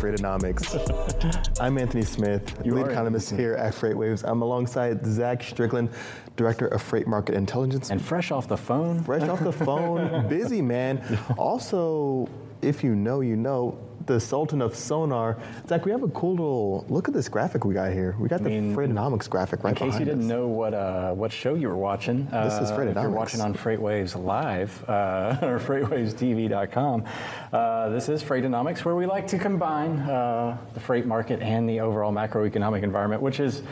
Freightonomics. I'm Anthony Smith, You lead economist here at FreightWaves. I'm alongside Zach Strickland, director of Freight Market Intelligence. And fresh off the phone. Fresh off the phone, busy man. Also, if you know, you know, the Sultan of Sonar. Zach, we have a cool little look at this graphic we got here. We got the mean, Freightonomics graphic right In case you didn't us. know what uh, what show you were watching, This is uh, If Freightonomics. you're watching on FreightWaves Live uh, or FreightWavesTV.com, uh, this is Freightonomics, where we like to combine uh, the freight market and the overall macroeconomic environment, which is.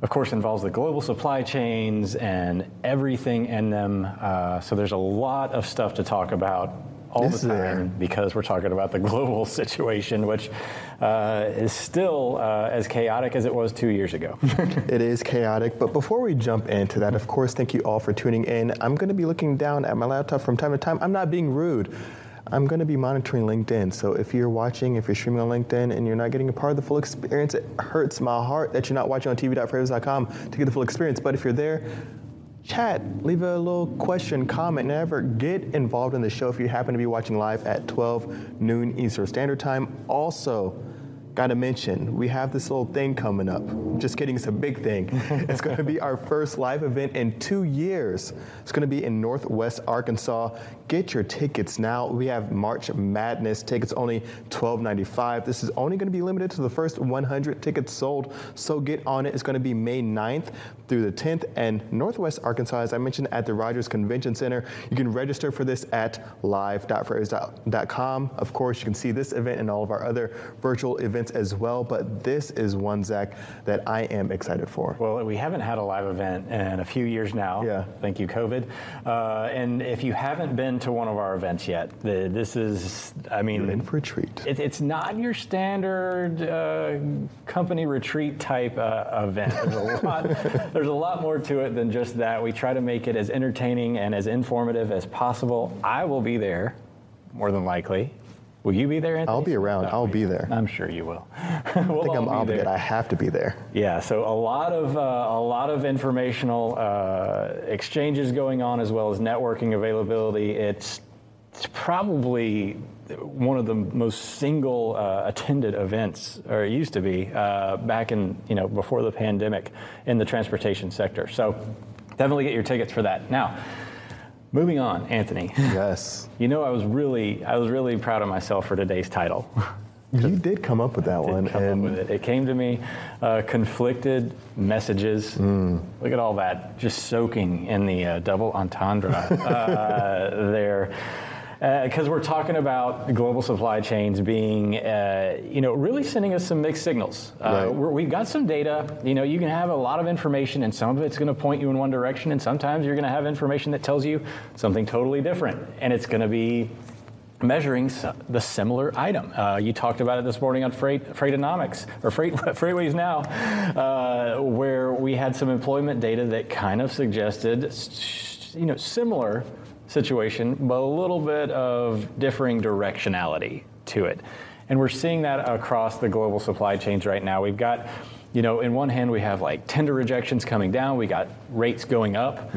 Of course, involves the global supply chains and everything in them. Uh, so there's a lot of stuff to talk about all Is the there? time because we're talking about the global situation, which uh, is still uh, as chaotic as it was two years ago. It is chaotic, but before we jump into that, of course, thank you all for tuning in. I'm going to be looking down at my laptop from time to time. I'm not being rude. I'm going to be monitoring LinkedIn. So if you're watching, if you're streaming on LinkedIn and you're not getting a part of the full experience, it hurts my heart that you're not watching on tv.freightwaves.com to get the full experience. But if you're there, chat, leave a little question, comment, never get involved in the show if you happen to be watching live at 12 noon Eastern Standard Time. Also, Gotta mention, we have this little thing coming up. Just kidding, it's a big thing. it's gonna be our first live event in two years. It's gonna be in Northwest Arkansas. Get your tickets now. We have March Madness tickets only $12.95. This is only gonna be limited to the first 100 tickets sold, so get on it. It's gonna be May 9th through the 10th, and Northwest Arkansas, as I mentioned, at the Rogers Convention Center. You can register for this at live.freightwaves.com. Of course, you can see this event and all of our other virtual events as well, but this is one, Zach, that I am excited for. Well, we haven't had a live event in a few years now. Yeah. Thank you, COVID. Uh, and if you haven't been to one of our events yet, the, this is, I mean, You're in for a treat. it, it's not your standard uh, company retreat type uh, event. There's a lot. there's a lot more to it than just that. We try to make it as entertaining and as informative as possible. I will be there, more than likely. Will you be there? Anthony? I'll be around. No, I'll be there. I'm sure you will. we'll I think I'm obligated. there. I have to be there. Yeah, so a lot of uh, a lot of informational uh, exchanges going on as well as networking availability. It's, it's probably one of the most single uh, attended events, or it used to be uh, back in you know before the pandemic in the transportation sector. So definitely get your tickets for that. Now, moving on, Anthony. Yes. You know, I was really I was really proud of myself for today's title. You did come up with that one. come up and with it. It came to me, uh, conflicted messages. Mm. Look at all that, just soaking in the uh, double entendre uh, there. Because we're talking about global supply chains being, uh, you know, really sending us some mixed signals. Uh, Right. we're, we've got some data. You know, you can have a lot of information, and some of it's going to point you in one direction, and sometimes you're going to have information that tells you something totally different, and it's going to be measuring the similar item. Uh, you talked about it this morning on Freight, Freightonomics or Freight, FreightWaves Now, uh, where we had some employment data that kind of suggested, you know, similar situation, but a little bit of differing directionality to it. And we're seeing that across the global supply chains right now. We've got, you know, in one hand we have like tender rejections coming down, we got rates going up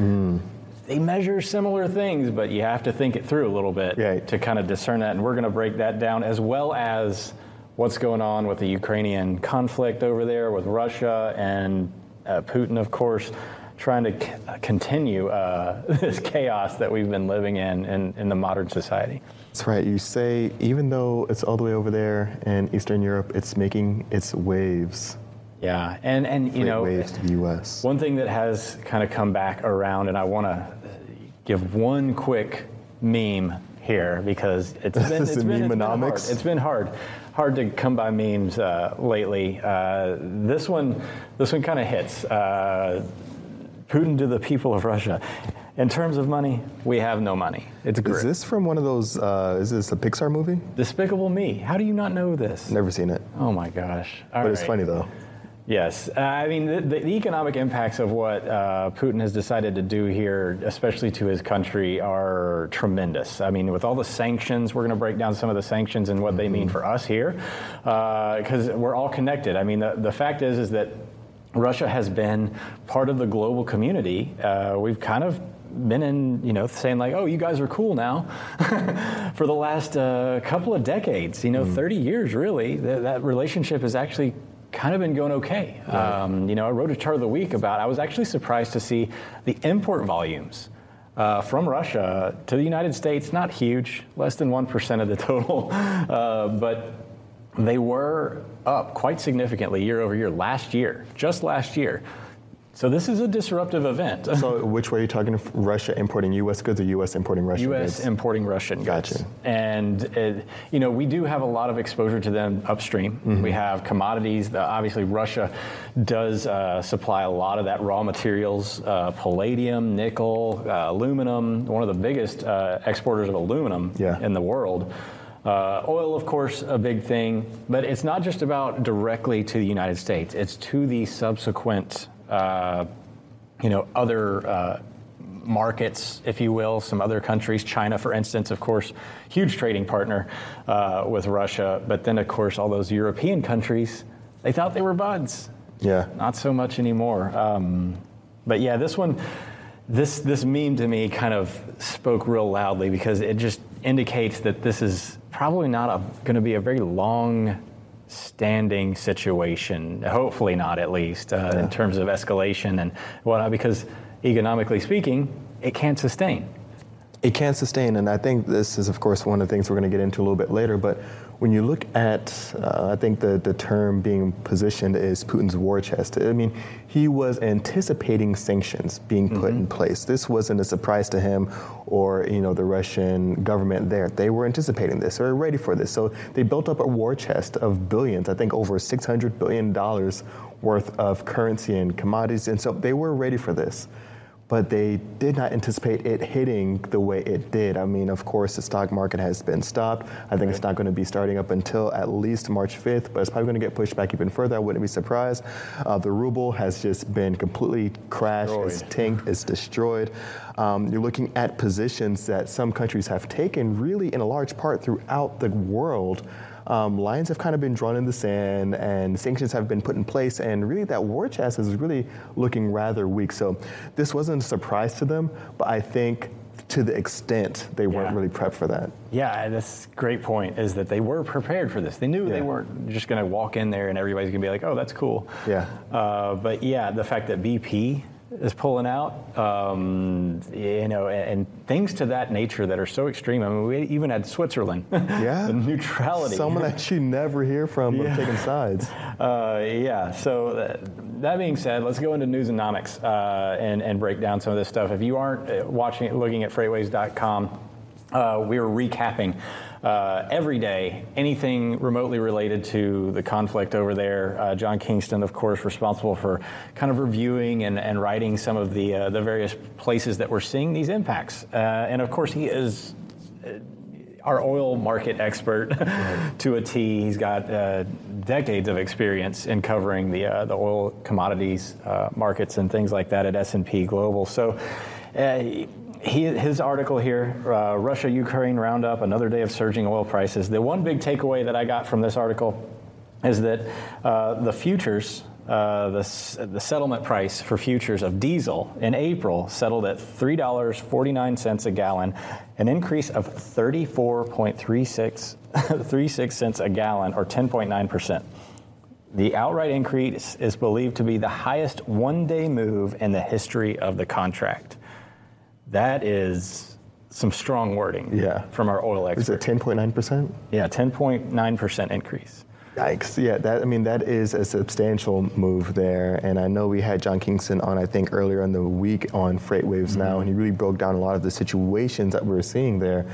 they measure similar things, but you have to think it through a little bit Right. to kind of discern that. And we're going to break that down as well as what's going on with the Ukrainian conflict over there with Russia and uh, Putin, of course, trying to c- uh, continue uh, this chaos that we've been living in, in in the modern society. That's right. You say even though it's all the way over there in Eastern Europe, it's making its waves. Yeah, and and you know, waves to the U.S. One thing that has kind of come back around, and I want to give one quick meme here because it's been, it's been, it's been hard. It's been hard, hard to come by memes uh, lately. Uh, this one, this one kind of hits. Uh, Putin to the people of Russia. In terms of money, we have no money. It's Is this from one of those? Uh, is this a Pixar movie? Despicable Me. How do you not know this? Never seen it, Oh my gosh. All but it's funny though. Yes, uh, I mean the, the economic impacts of what uh, Putin has decided to do here, especially to his country, are tremendous. I mean, with all the sanctions, we're going to break down some of the sanctions and what they mean for us here, because we're all connected. I mean, the, the fact is, is that Russia has been part of the global community. Uh, we've kind of been in, you know, saying like, oh, you guys are cool now for the last uh, couple of decades, you know, mm. 30 years really. That, that relationship has actually kind of been going okay. Right. Um, you know, I wrote a chart of the week about, I was actually surprised to see the import volumes. Uh, from Russia to the United States, not huge, less than 1% of the total, uh, but they were up quite significantly year over year last year, just last year. So this is a disruptive event. so which way are you talking? Russia importing U.S. goods or U.S. importing Russian US goods? U.S. importing Russian gotcha. goods. And it, you know we do have a lot of exposure to them upstream. Mm-hmm. We have commodities. The, obviously, Russia does uh, supply a lot of that raw materials: uh, palladium, nickel, uh, aluminum. One of the biggest uh, exporters of aluminum yeah. in the world. Uh, oil, of course, a big thing, but it's not just about directly to the United States. It's to the subsequent uh, you know, other uh, markets, if you will, some other countries. China, for instance, of course, huge trading partner uh, with Russia. But then, of course, all those European countries, they thought they were buds. Yeah. Not so much anymore. Um, but yeah, this one, this this meme to me kind of spoke real loudly because it just indicates that this is probably not going to be a very long standing situation. Hopefully not, at least uh, yeah. in terms of escalation and whatnot, because economically speaking, it can't sustain. It can't sustain, and I think this is, of course, one of the things we're going to get into a little bit later. But when you look at, uh, I think the, the term being positioned is Putin's war chest. I mean, he was anticipating sanctions being put mm-hmm. in place. This wasn't a surprise to him or you know the Russian government there. They were anticipating this. They were ready for this. So they built up a war chest of billions. I think over 600 billion dollars worth of currency and commodities, and so they were ready for this but they did not anticipate it hitting the way it did. I mean, of course, the stock market has been stopped. I think right. it's not going to be starting up until at least March 5th, but it's probably going to get pushed back even further. I wouldn't be surprised. Uh, the ruble has just been completely crashed, destroyed. it's tanked, it's destroyed. Um, you're looking at positions that some countries have taken really in a large part throughout the world um, lines have kind of been drawn in the sand and sanctions have been put in place, and really that war chest is really looking rather weak. So this wasn't a surprise to them, but I think to the extent they weren't yeah. really prepped for that. Yeah, that's great point. Is that they were prepared for this. They knew yeah. they weren't just going to walk in there and everybody's going to be like, "Oh, that's cool." Yeah. Uh, but yeah, the fact that BP is pulling out, um, you know, and, and, things to that nature that are so extreme. I mean, we even had Switzerland. Yeah. the neutrality. Someone that you never hear from yeah. taking sides. Uh, yeah. So that, that, being said, let's go into news and uh, and, and break down some of this stuff. If you aren't uh, watching, looking at freightwaves.com, uh, we are recapping uh, every day anything remotely related to the conflict over there. Uh, John Kingston, of course, responsible for kind of reviewing and, and writing some of the uh, the various places that we're seeing these impacts. Uh, and of course, he is uh, our oil market expert to a T. He's got uh, decades of experience in covering the the oil commodities markets and things like that at S and P Global. So he, his article here, uh, Russia Ukraine roundup, another day of surging oil prices. The one big takeaway that I got from this article is that uh, the futures, uh, the, the settlement price for futures of diesel in April settled at $3.49 a gallon, an increase of 34.36 cents a gallon, or 10.9%. The outright increase is believed to be the highest one day move in the history of the contract. That is some strong wording yeah. from our oil expert. Is it 10.9%? Yeah, 10.9% increase. Yikes! Yeah, that I mean that is a substantial move there, and I know we had John Kingston on I think earlier in the week on FreightWaves mm-hmm. now, and he really broke down a lot of the situations that we are seeing there.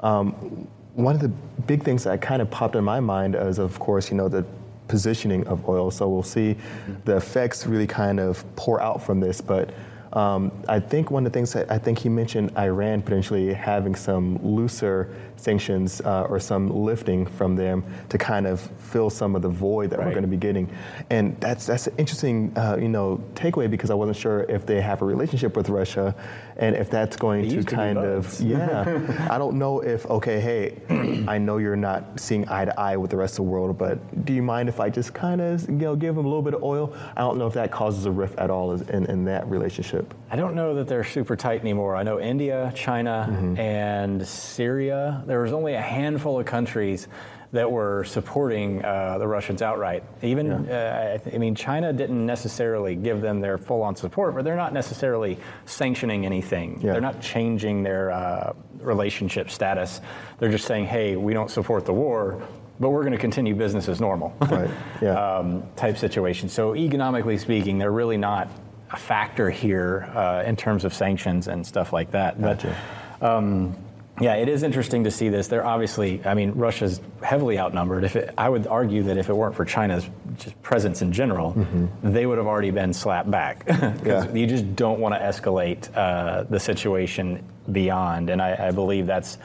Um, one of the big things that kind of popped in my mind is, of course, you know the positioning of oil. So we'll see mm-hmm. the effects really kind of pour out from this, but um, I think one of the things that I think he mentioned Iran potentially having some looser sanctions uh, or some lifting from them to kind of fill some of the void that Right. we're going to be getting. And that's that's an interesting, uh, you know, takeaway because I wasn't sure if they have a relationship with Russia, and if that's going to to kind of yeah. I don't know if okay, hey, I know you're not seeing eye to eye with the rest of the world, but do you mind if I just kind of you know give them a little bit of oil? I don't know if that causes a rift at all in, in that relationship. I don't know that they're super tight anymore. I know India, China, Mm-hmm. and Syria. There was only a handful of countries that were supporting uh, the Russians outright. Even, uh, I, th- I mean, China didn't necessarily give them their full-on support, but they're not necessarily sanctioning anything. Yeah. They're not changing their uh, relationship status. They're just saying, "Hey, we don't support the war." But we're going to continue business as normal. Right, yeah. um, type situation. So economically speaking, they're really not a factor here uh, in terms of sanctions and stuff like that. Gotcha. But um, yeah, it is interesting to see this. They're obviously, I mean, Russia's heavily outnumbered. If it, I would argue that if it weren't for China's just presence in general, they would have already been slapped back. Mm-hmm. Yeah. you just don't want to escalate uh, the situation beyond, and I, I believe that's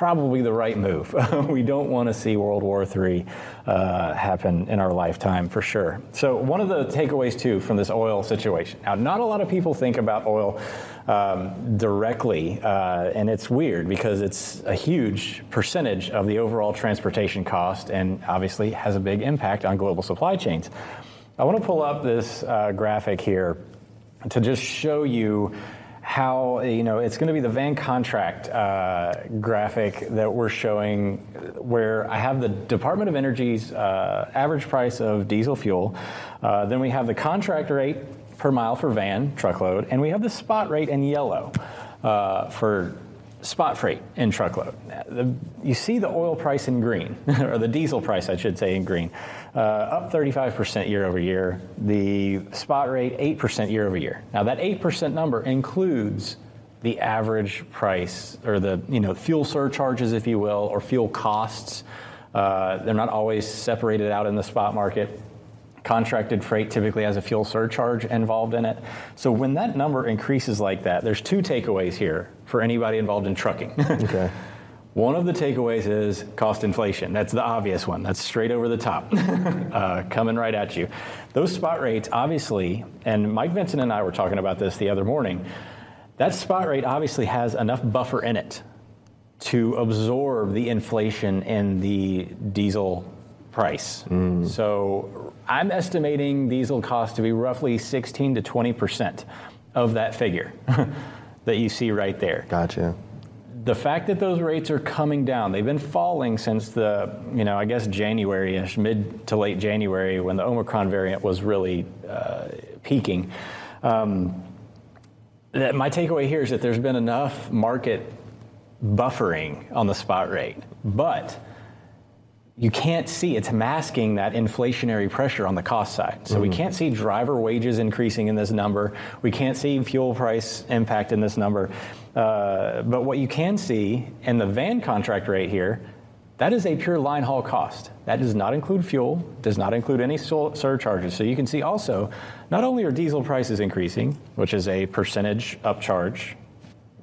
probably the right move. we don't want to see World War III uh, happen in our lifetime for sure. So, one of the takeaways too from this oil situation. Now, not a lot of people think about oil um, directly, uh, and it's weird because it's a huge percentage of the overall transportation cost, and obviously has a big impact on global supply chains. I want to pull up this uh, graphic here to just show you how you know it's going to be the van contract uh, graphic that we're showing where i have the department of energy's uh, average price of diesel fuel uh, then we have the contract rate per mile for van truckload and we have the spot rate in yellow uh, for spot freight in truckload. The, you see the oil price in green, or the diesel price, I should say, in green, uh, up 35% year over year. The spot rate, 8% year over year. Now, that 8% number includes the average price, or the you know fuel surcharges, if you will, or fuel costs. Uh, they're not always separated out in the spot market. Contracted freight typically has a fuel surcharge involved in it. So when that number increases like that, there's two takeaways here for anybody involved in trucking. Okay. One of the takeaways is cost inflation. That's the obvious one. That's straight over the top, uh, coming right at you. Those spot rates, obviously, and Mike Vincent and I were talking about this the other morning. That spot rate obviously has enough buffer in it to absorb the inflation in the diesel price. So I'm estimating diesel cost to be roughly 16 to 20 percent of that figure that you see right there Gotcha. The fact that those rates are coming down, they've been falling since the, you know, I guess January-ish, mid to late January, when the Omicron variant was really uh, peaking. Um, that my takeaway here is that there's been enough market buffering on the spot rate, but you can't see it's masking that inflationary pressure on the cost side. So we can't see driver wages increasing in this number. We can't see fuel price impact in this number. Uh, but what you can see in the van contract rate here, that is a pure line haul cost. That does not include fuel, does not include any sur- surcharges. So you can see also, not only are diesel prices increasing, which is a percentage upcharge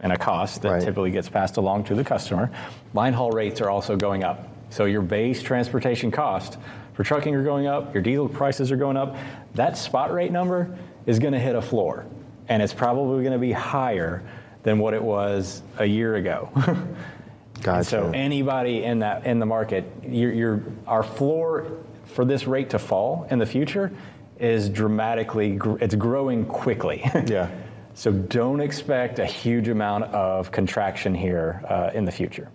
and a cost that Right. typically gets passed along to the customer, line haul rates are also going up. So your base transportation cost for trucking are going up, your diesel prices are going up. That spot rate number is going to hit a floor, and it's probably going to be higher than what it was a year ago. Gotcha. So anybody in that in the market, you're, you're, our floor for this rate to fall in the future is dramatically. It's growing quickly. Yeah. So don't expect a huge amount of contraction here uh, in the future.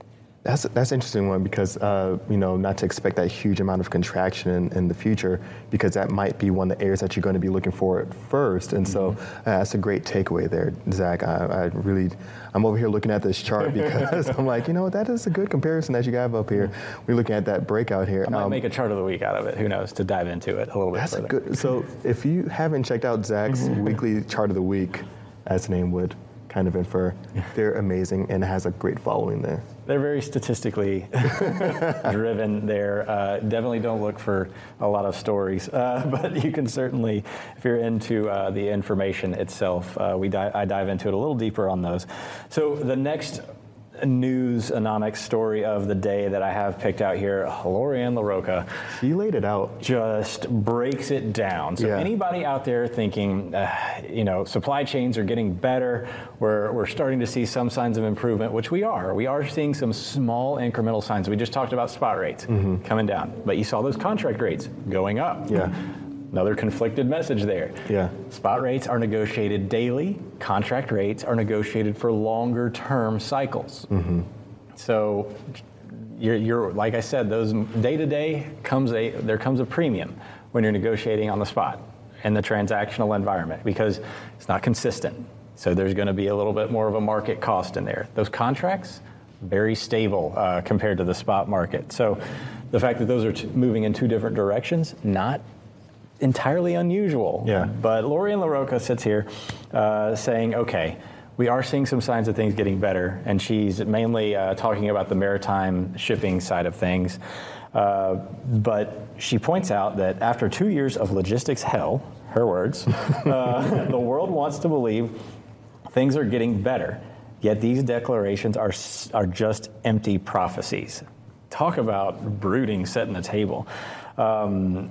That's that's an interesting one because uh, you know not to expect that huge amount of contraction in, in the future because that might be one of the areas that you're going to be looking for at first, and so Mm-hmm. uh, that's a great takeaway there, Zach. I, I really I'm over here looking at this chart because I'm like you know that is a good comparison that you have up here. We're looking at that breakout here. I might Um, make a chart of the week out of it. Who knows? To dive into it a little bit that's a further. good. So if you haven't checked out Zach's weekly chart of the week, as the name would kind of infer, they're amazing and it has a great following there. They're very statistically driven there. Uh, definitely don't look for a lot of stories, uh, but you can certainly, if you're into uh, the information itself, uh, we di- I dive into it a little deeper on those. So the next news anomic story of the day that I have picked out here, Lori Ann LaRocco. She laid it out. Just breaks it down. So Yeah. anybody out there thinking, uh, you know, supply chains are getting better, we're, we're starting to see some signs of improvement, which we are. We are seeing some small incremental signs. We just talked about spot rates coming down, but you saw those contract rates going up. Mm-hmm. Yeah. Another conflicted message there. Yeah. Spot rates are negotiated daily. Contract rates are negotiated for longer term cycles. So, you're, you're like I said, those day to day comes a there comes a premium when you're negotiating on the spot in the transactional environment because it's not consistent. So there's going to be a little bit more of a market cost in there. Those contracts very stable uh, compared to the spot market. So the fact that those are t- moving in two different directions not entirely unusual. Yeah. But Lori Ann LaRocco sits here uh, saying, okay, we are seeing some signs of things getting better, and she's mainly uh, talking about the maritime shipping side of things. Uh, but she points out that after two years of logistics hell, her words, uh, the world wants to believe things are getting better, yet these declarations are, are just empty prophecies. Talk about brooding, setting the table. Um,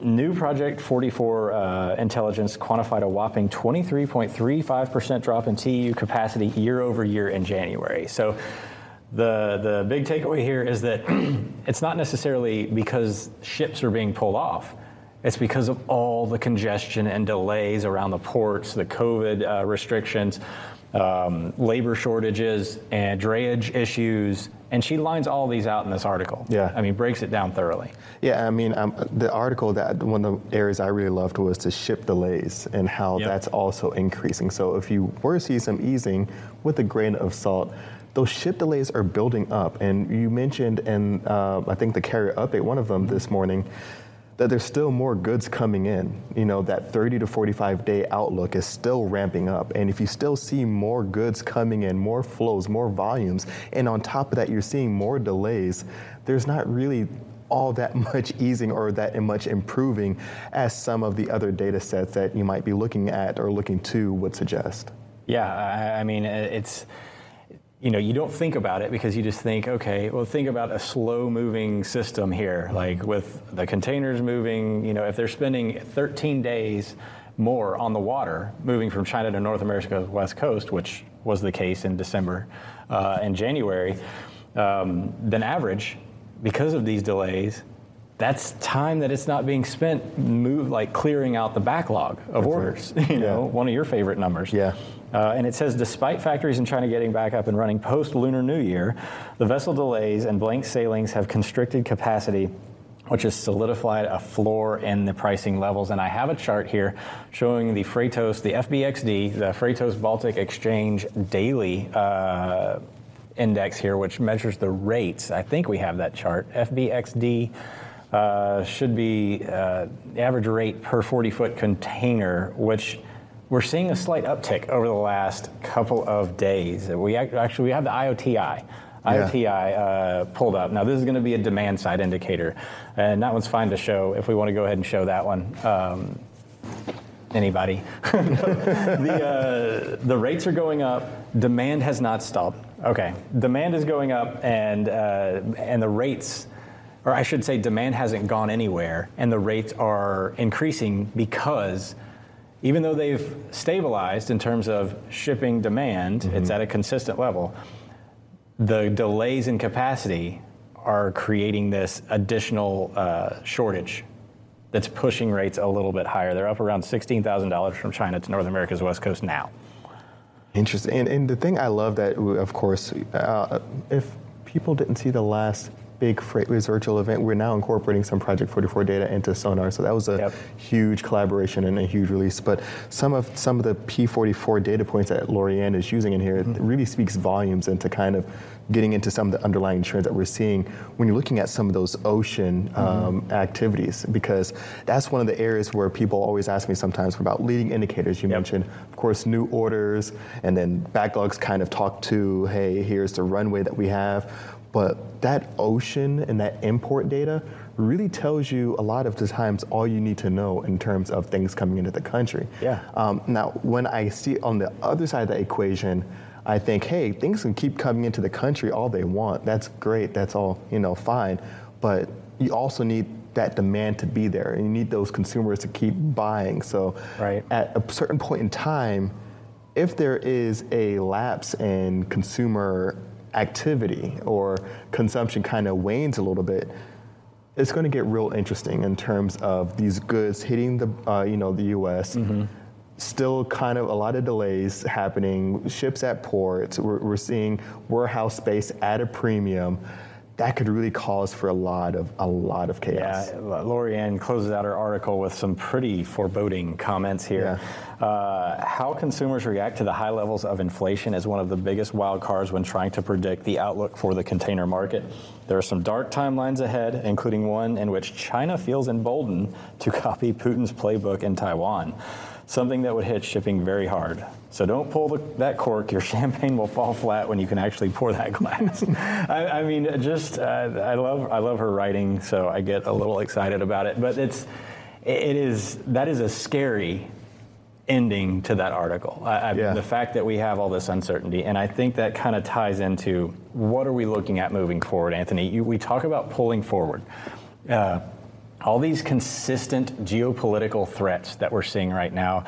New Project 44 uh, intelligence quantified a whopping 23.35% drop in TEU capacity year over year in January. So the, the big takeaway here is that it's not necessarily because ships are being pulled off. It's because of all the congestion and delays around the ports, the COVID uh, restrictions, um, labor shortages, and drayage issues. And she lines all these out in this article. Yeah. I mean, breaks it down thoroughly. Yeah, I mean, um, the article that one of the areas I really loved was the ship delays and how Yep. that's also increasing. So if you were to see some easing with a grain of salt, those ship delays are building up. And you mentioned in, uh, I think, the carrier update, one of them this morning, that there's still more goods coming in. You know, that 30 to 45 day outlook is still ramping up. And if you still see more goods coming in, more flows, more volumes, and on top of that, you're seeing more delays, there's not really all that much easing or that much improving as some of the other data sets that you might be looking at or looking to would suggest. Yeah, I, I mean, it's, you know, you don't think about it because you just think, okay, well, think about a slow moving system here, like with the containers moving, you know, if they're spending 13 days more on the water moving from China to North America's west coast, which was the case in December uh, and January, um, than average, because of these delays, that's time that it's not being spent move like clearing out the backlog of orders. You know, Yeah. one of your favorite numbers. Yeah. Uh, and it says, despite factories in China getting back up and running post Lunar New Year, the vessel delays and blank sailings have constricted capacity, which has solidified a floor in the pricing levels. And I have a chart here showing the Freightos, the FBXD, the Freightos Baltic Exchange daily. Uh, index here, which measures the rates. I think we have that chart. FBXD uh, should be uh, average rate per 40 foot container, which we're seeing a slight uptick over the last couple of days. We actually we have the IOTI. IOTI uh, pulled up. Now this is going to be a demand side indicator, and that one's fine to show if we want to go ahead and show that one. Um, anybody. the, uh, the rates are going up. Demand has not stopped. Okay, demand is going up, and uh, and the rates, or I should say, demand hasn't gone anywhere, and the rates are increasing because. Even though they've stabilized in terms of shipping demand, it's at a consistent level. The delays in capacity are creating this additional uh, shortage that's pushing rates a little bit higher. They're up around $16,000 from China to North America's West Coast now. Interesting. And, and the thing I love that, of course, uh, if people didn't see the last big FreightWaves virtual event, we're now incorporating some Project 44 data into Sonar. So that was a Yep. huge collaboration and a huge release. But some of some of the P44 data points that Lori Ann is using in here it really speaks volumes into kind of getting into some of the underlying trends that we're seeing when you're looking at some of those ocean um, activities, because that's one of the areas where people always ask me sometimes about leading indicators. You Yep. mentioned, of course, new orders, and then backlogs kind of talk to, hey, here's the runway that we have. But that ocean and that import data really tells you a lot of the times all you need to know in terms of things coming into the country. Yeah. Um, now, when I see on the other side of the equation, I think, hey, things can keep coming into the country all they want. That's great. That's all, you know, fine. But you also need that demand to be there and you need those consumers to keep buying. So right. at a certain point in time, if there is a lapse in consumer activity or consumption kind of wanes a little bit, it's going to get real interesting in terms of these goods hitting the uh, you know the U.S. Mm-hmm. Still, kind of a lot of delays happening. Ships at ports. We're, we're seeing warehouse space at a premium that could really cause for a lot of a lot of chaos. Yeah, Lori Ann closes out her article with some pretty foreboding comments here. Yeah. Uh, how consumers react to the high levels of inflation is one of the biggest wild cards when trying to predict the outlook for the container market. There are some dark timelines ahead, including one in which China feels emboldened to copy Putin's playbook in Taiwan something that would hit shipping very hard. So don't pull the, that cork. Your champagne will fall flat when you can actually pour that glass. I, I, mean, just uh, I love I love her writing, so I get a little excited about it. But it's it is that is a scary ending to that article. I, yeah. The fact that we have all this uncertainty, and I think that kind of ties into what are we looking at moving forward, Anthony? You, we talk about pulling forward. Uh, all these consistent geopolitical threats that we're seeing right now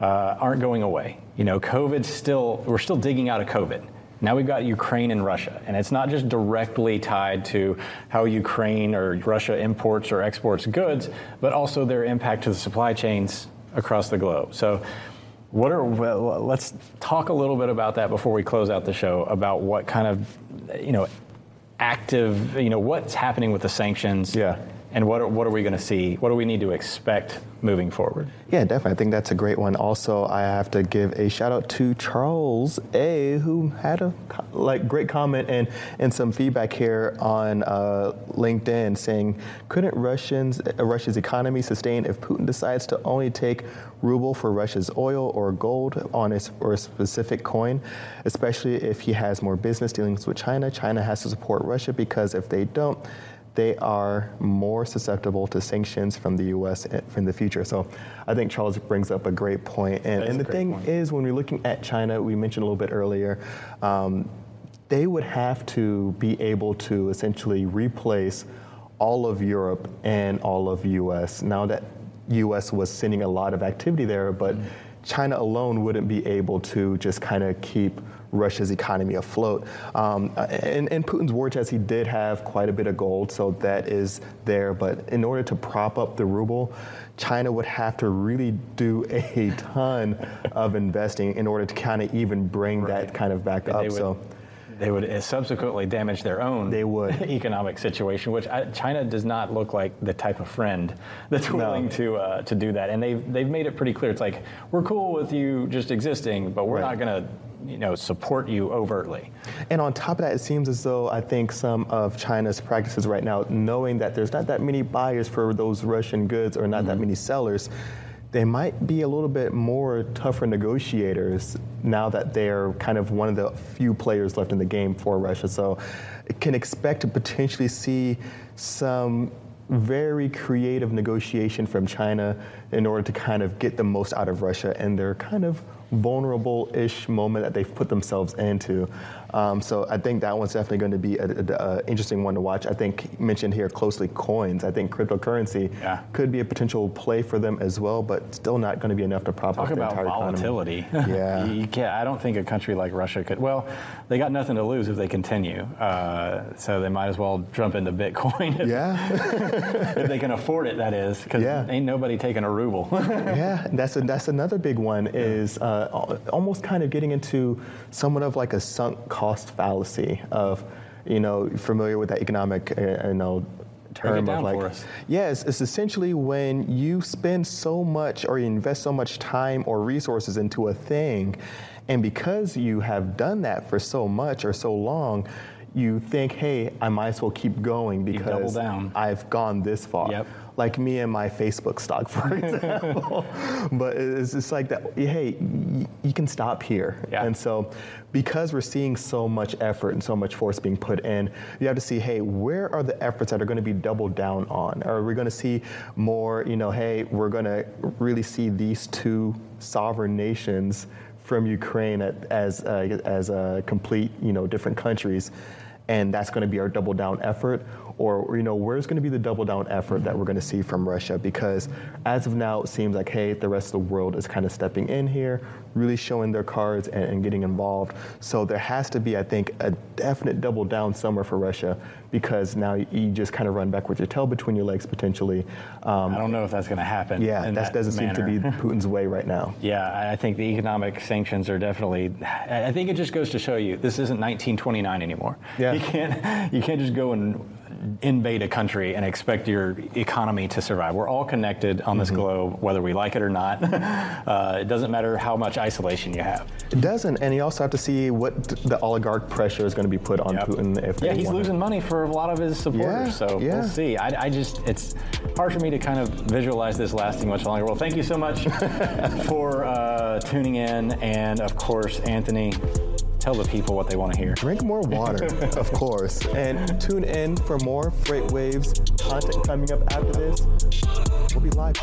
uh, aren't going away. You know, COVID still, we're still digging out of COVID. Now we've got Ukraine and Russia, and it's not just directly tied to how Ukraine or Russia imports or exports goods, but also their impact to the supply chains across the globe. So, what are well, let's talk a little bit about that before we close out the show about what kind of you know active you know what's happening with the sanctions yeah and what are, what are we going to see? What do we need to expect moving forward? Yeah, definitely. I think that's a great one. Also, I have to give a shout out to Charles A, who had a like great comment and and some feedback here on uh, LinkedIn saying, couldn't Russians uh, Russia's economy sustain if Putin decides to only take ruble for Russia's oil or gold on a, or a specific coin, especially if he has more business dealings with China. China has to support Russia because if they don't they are more susceptible to sanctions from the U.S. in the future. So I think Charles brings up a great point. And, and the thing point. is, when we're looking at China, we mentioned a little bit earlier, um, they would have to be able to essentially replace all of Europe and all of U.S. Now that U.S. was sending a lot of activity there, but mm-hmm. China alone wouldn't be able to just kind of keep Russia's economy afloat. Um, and, and Putin's war chest, he did have quite a bit of gold, so that is there. But in order to prop up the ruble, China would have to really do a ton of investing in order to kind of even bring right. that kind of back and up. Would, so they would subsequently damage their own they would. economic situation, which I, China does not look like the type of friend that's willing no. to uh, to do that. And they've they've made it pretty clear. It's like we're cool with you just existing, but we're right. not going to you know support you overtly. And on top of that, it seems as though I think some of China's practices right now, knowing that there's not that many buyers for those Russian goods or not mm-hmm. that many sellers, they might be a little bit more tougher negotiators now that they're kind of one of the few players left in the game for Russia. So, can expect to potentially see some very creative negotiation from China in order to kind of get the most out of Russia and they're kind of vulnerable-ish moment that they've put themselves into. Um, so I think that one's definitely going to be an interesting one to watch. I think mentioned here closely coins. I think cryptocurrency yeah. could be a potential play for them as well, but still not going to be enough to prop Talk up the entire volatility. economy. yeah, you can't, I don't think a country like Russia could. Well, they got nothing to lose if they continue, uh, so they might as well jump into Bitcoin. If, yeah, if they can afford it, that is, because yeah. ain't nobody taking a ruble. yeah, that's a, that's another big one. Is uh, almost kind of getting into somewhat of like a sunk cost fallacy of, you know, familiar with that economic, uh, you know, term of like, yes, it's essentially when you spend so much or you invest so much time or resources into a thing, and because you have done that for so much or so long, you think, hey, I might as well keep going because I've gone this far. Yep like me and my Facebook stock, for example. but it's just like that. Hey, you can stop here. Yeah. And so, because we're seeing so much effort and so much force being put in, you have to see, hey, where are the efforts that are going to be doubled down on? Are we going to see more? You know, hey, we're going to really see these two sovereign nations from Ukraine as uh, as a complete, you know, different countries, and that's going to be our double down effort, or you know, where's going to be the double down effort that we're going to see from Russia? Because as of now, it seems like hey, the rest of the world is kind of stepping in here, really showing their cards and, and getting involved. So there has to be, I think, a definite double down somewhere for Russia because now you just kind of run back with your tail between your legs potentially. Um, I don't know if that's going to happen. Yeah, that, that doesn't manner. seem to be Putin's way right now. Yeah, I think the economic sanctions are definitely. I think it just goes to show you this isn't 1929 anymore. Yeah. You can't you can't just go and invade a country and expect your economy to survive. We're all connected on this mm-hmm. globe, whether we like it or not. uh, it doesn't matter how much isolation you have. It doesn't, and you also have to see what the oligarch pressure is going to be put on yep. Putin. If yeah, he's losing money for a lot of his supporters, yeah, so yeah. we'll see. I, I, just, it's hard for me to kind of visualize this lasting much longer. Well, thank you so much for uh, tuning in, and of course, Anthony tell the people what they want to hear. Drink more water, of course. And tune in for more FreightWaves content coming up after this. We'll be live.